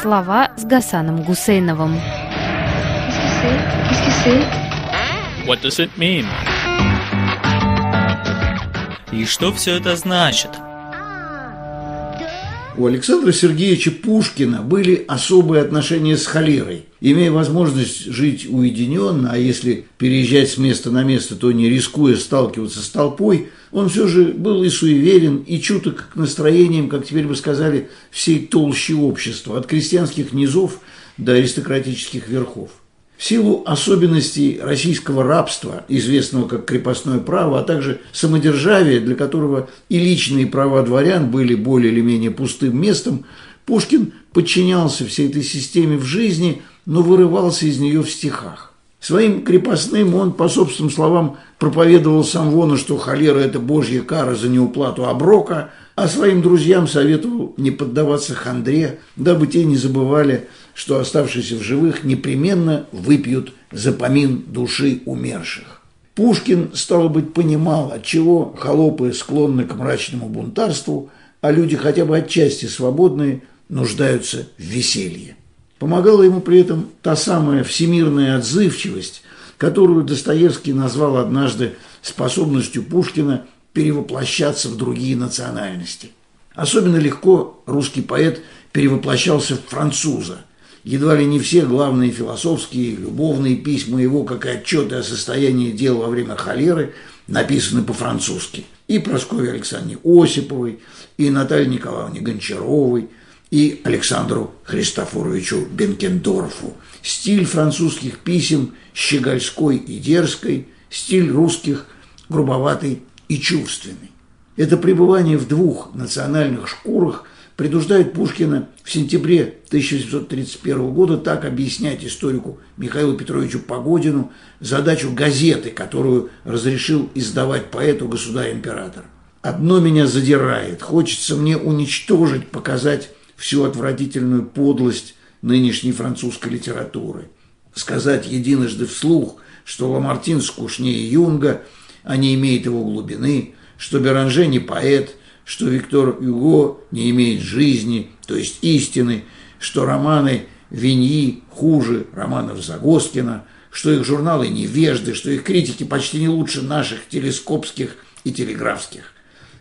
Слова с Гасаном Гусейновым. What does it mean? И что все это значит? У Александра Сергеевича Пушкина были особые отношения с холерой. Имея возможность жить уединенно, а если переезжать с места на место, то не рискуя сталкиваться с толпой, он все же был и суеверен, и чуток к настроениям, как теперь бы сказали, всей толщи общества, от крестьянских низов до аристократических верхов. В силу особенностей российского рабства, известного как крепостное право, а также самодержавия, для которого и личные права дворян были более или менее пустым местом, Пушкин подчинялся всей этой системе в жизни, но вырывался из нее в стихах. Своим крепостным он, по собственным словам, проповедовал сам Самвону, что холера – это божья кара за неуплату оброка, а своим друзьям советовал не поддаваться хандре, дабы те не забывали что оставшиеся в живых непременно выпьют за помин души умерших. Пушкин, стало быть, понимал, отчего холопы склонны к мрачному бунтарству, а люди хотя бы отчасти свободные нуждаются в веселье. Помогала ему при этом та самая всемирная отзывчивость, которую Достоевский назвал однажды способностью Пушкина перевоплощаться в другие национальности. Особенно легко русский поэт перевоплощался в француза, Едва ли не все главные философские, любовные письма его, как и отчеты о состоянии дел во время холеры, написаны по-французски. И Прасковье Александре Осиповой, и Наталье Николаевне Гончаровой, и Александру Христофоровичу Бенкендорфу. Стиль французских писем щегольской и дерзкой, стиль русских грубоватый и чувственный. Это пребывание в двух национальных шкурах – принуждает Пушкина в сентябре 1731 года так объяснять историку Михаилу Петровичу Погодину задачу газеты, которую разрешил издавать поэту государь-император. «Одно меня задирает. Хочется мне уничтожить, показать всю отвратительную подлость нынешней французской литературы. Сказать единожды вслух, что Ламартин скучнее Юнга, а не имеет его глубины, что Беранже не поэт – что Виктор Юго не имеет жизни, то есть истины, что романы Виньи хуже романов Загоскина, что их журналы невежды, что их критики почти не лучше наших телескопских и телеграфских.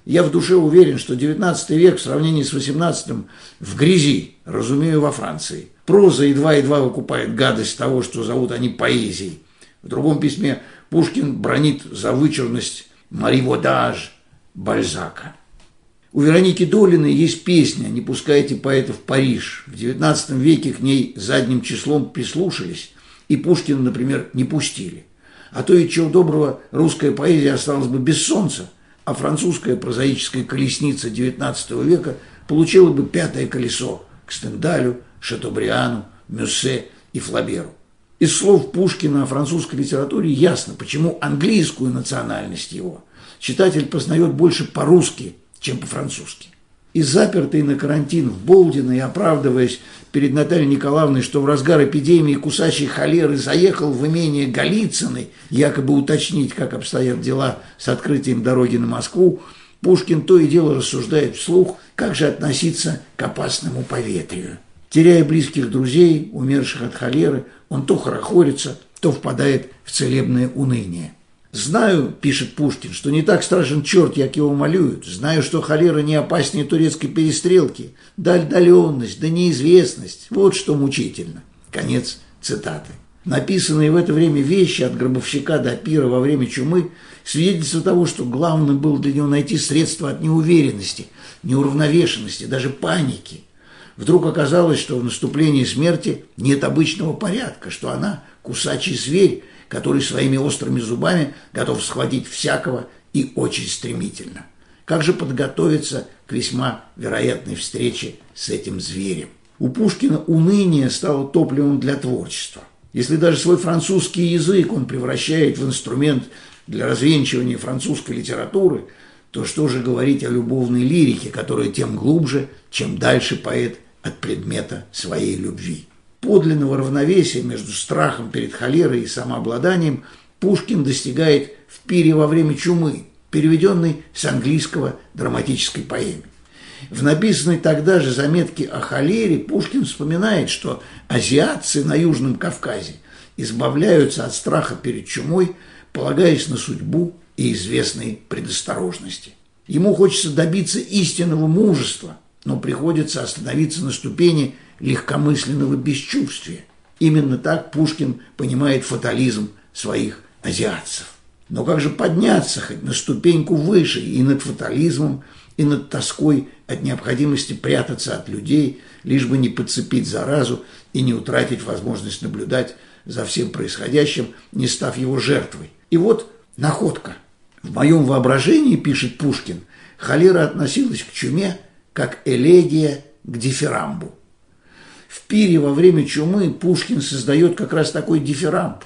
Я в душе уверен, что XIX век в сравнении с XVIII в грязи, разумею, во Франции. Проза едва-едва выкупает гадость того, что зовут они поэзией. В другом письме Пушкин бронит за вычурность Мари Водаж Бальзака. У Вероники Долиной есть песня «Не пускайте поэта в Париж». В XIX веке к ней задним числом прислушались, и Пушкина, например, не пустили. А то и чего доброго русская поэзия осталась бы без солнца, а французская прозаическая колесница XIX века получила бы пятое колесо к Стендалю, Шатобриану, Мюссе и Флаберу. Из слов Пушкина о французской литературе ясно, почему английскую национальность его читатель познает больше по-русски – чем по-французски. И запертый на карантин в Болдино и оправдываясь перед Натальей Николаевной, что в разгар эпидемии кусачей холеры заехал в имение Голицыной, якобы уточнить, как обстоят дела с открытием дороги на Москву, Пушкин то и дело рассуждает вслух, как же относиться к опасному поветрию. Теряя близких друзей, умерших от холеры, он то хорохорится, то впадает в целебное уныние. Знаю, пишет Пушкин, что не так страшен черт, как его малюют. Знаю, что холера не опаснее турецкой перестрелки. Да отдаленность, да неизвестность. Вот что мучительно. Конец цитаты. Написанные в это время вещи от гробовщика до пира во время чумы свидетельство того, что главным было для него найти средства от неуверенности, неуравновешенности, даже паники. Вдруг оказалось, что в наступлении смерти нет обычного порядка, что она кусачий зверь, который своими острыми зубами готов схватить всякого и очень стремительно. Как же подготовиться к весьма вероятной встрече с этим зверем? У Пушкина уныние стало топливом для творчества. Если даже свой французский язык он превращает в инструмент для развенчивания французской литературы, то что же говорить о любовной лирике, которая тем глубже, чем дальше поэт от предмета своей любви подлинного равновесия между страхом перед холерой и самообладанием Пушкин достигает в «Пире во время чумы», переведенной с английского драматической поэмы. В написанной тогда же заметке о холере Пушкин вспоминает, что азиатцы на Южном Кавказе избавляются от страха перед чумой, полагаясь на судьбу и известной предосторожности. Ему хочется добиться истинного мужества, но приходится остановиться на ступени легкомысленного бесчувствия. Именно так Пушкин понимает фатализм своих азиатцев. Но как же подняться хоть на ступеньку выше и над фатализмом, и над тоской от необходимости прятаться от людей, лишь бы не подцепить заразу и не утратить возможность наблюдать за всем происходящим, не став его жертвой. И вот находка. В моем воображении, пишет Пушкин, холера относилась к чуме, как элегия к дифирамбу. В пире во время чумы Пушкин создает как раз такой дифирамб,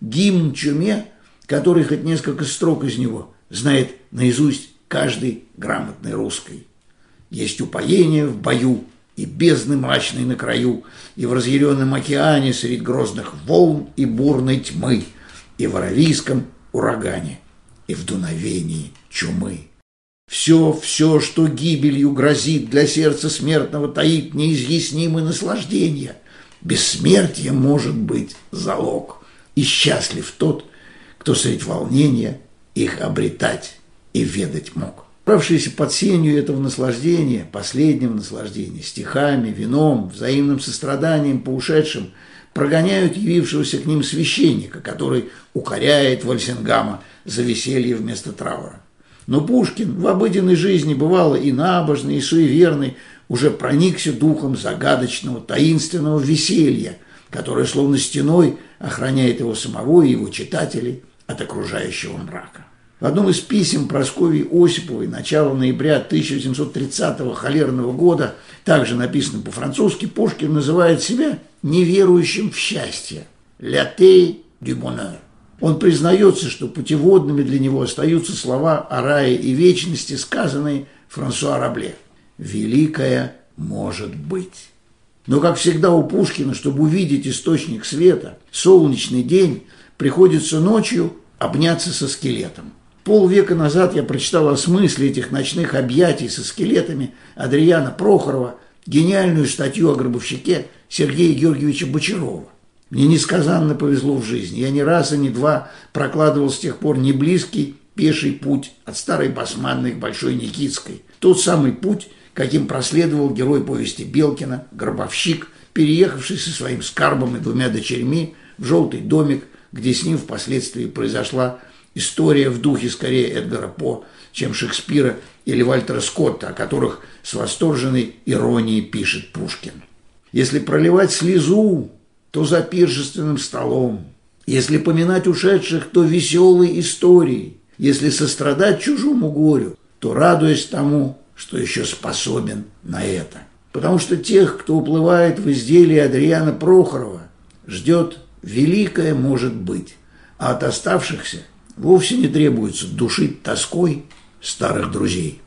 гимн чуме, который хоть несколько строк из него знает наизусть каждый грамотный русский. Есть упоение в бою, и бездны мрачной на краю, и в разъяренном океане среди грозных волн и бурной тьмы, и в аравийском урагане, и в дуновении чумы. Все, все, что гибелью грозит, для сердца смертного таит неизъяснимое наслаждение. Бессмертие может быть залог, и счастлив тот, кто средь волнения их обретать и ведать мог. Правшиеся под сенью этого наслаждения, последнего наслаждения, стихами, вином, взаимным состраданием по ушедшим, прогоняют явившегося к ним священника, который укоряет Вальсингама за веселье вместо траура. Но Пушкин в обыденной жизни бывало и набожный, и суеверный, уже проникся духом загадочного, таинственного веселья, которое словно стеной охраняет его самого и его читателей от окружающего мрака. В одном из писем Прасковьи Осиповой начала ноября 1830-го холерного года, также написано по-французски, Пушкин называет себя неверующим в счастье. «La du bonheur». Он признается, что путеводными для него остаются слова о рае и вечности, сказанные Франсуа Рабле. «Великое может быть». Но, как всегда у Пушкина, чтобы увидеть источник света, солнечный день, приходится ночью обняться со скелетом. Полвека назад я прочитал о смысле этих ночных объятий со скелетами Адриана Прохорова, гениальную статью о гробовщике Сергея Георгиевича Бочарова. Мне несказанно повезло в жизни. Я не раз и не два прокладывал с тех пор не близкий пеший путь от Старой Басманной к Большой Никитской. Тот самый путь, каким проследовал герой повести Белкина, гробовщик, переехавший со своим скарбом и двумя дочерьми в желтый домик, где с ним впоследствии произошла история в духе скорее Эдгара По, чем Шекспира или Вальтера Скотта, о которых с восторженной иронией пишет Пушкин. Если проливать слезу то за пиршественным столом. Если поминать ушедших, то веселой историей. Если сострадать чужому горю, то радуясь тому, что еще способен на это. Потому что тех, кто уплывает в изделие Адриана Прохорова, ждет великое может быть, а от оставшихся вовсе не требуется душить тоской старых друзей.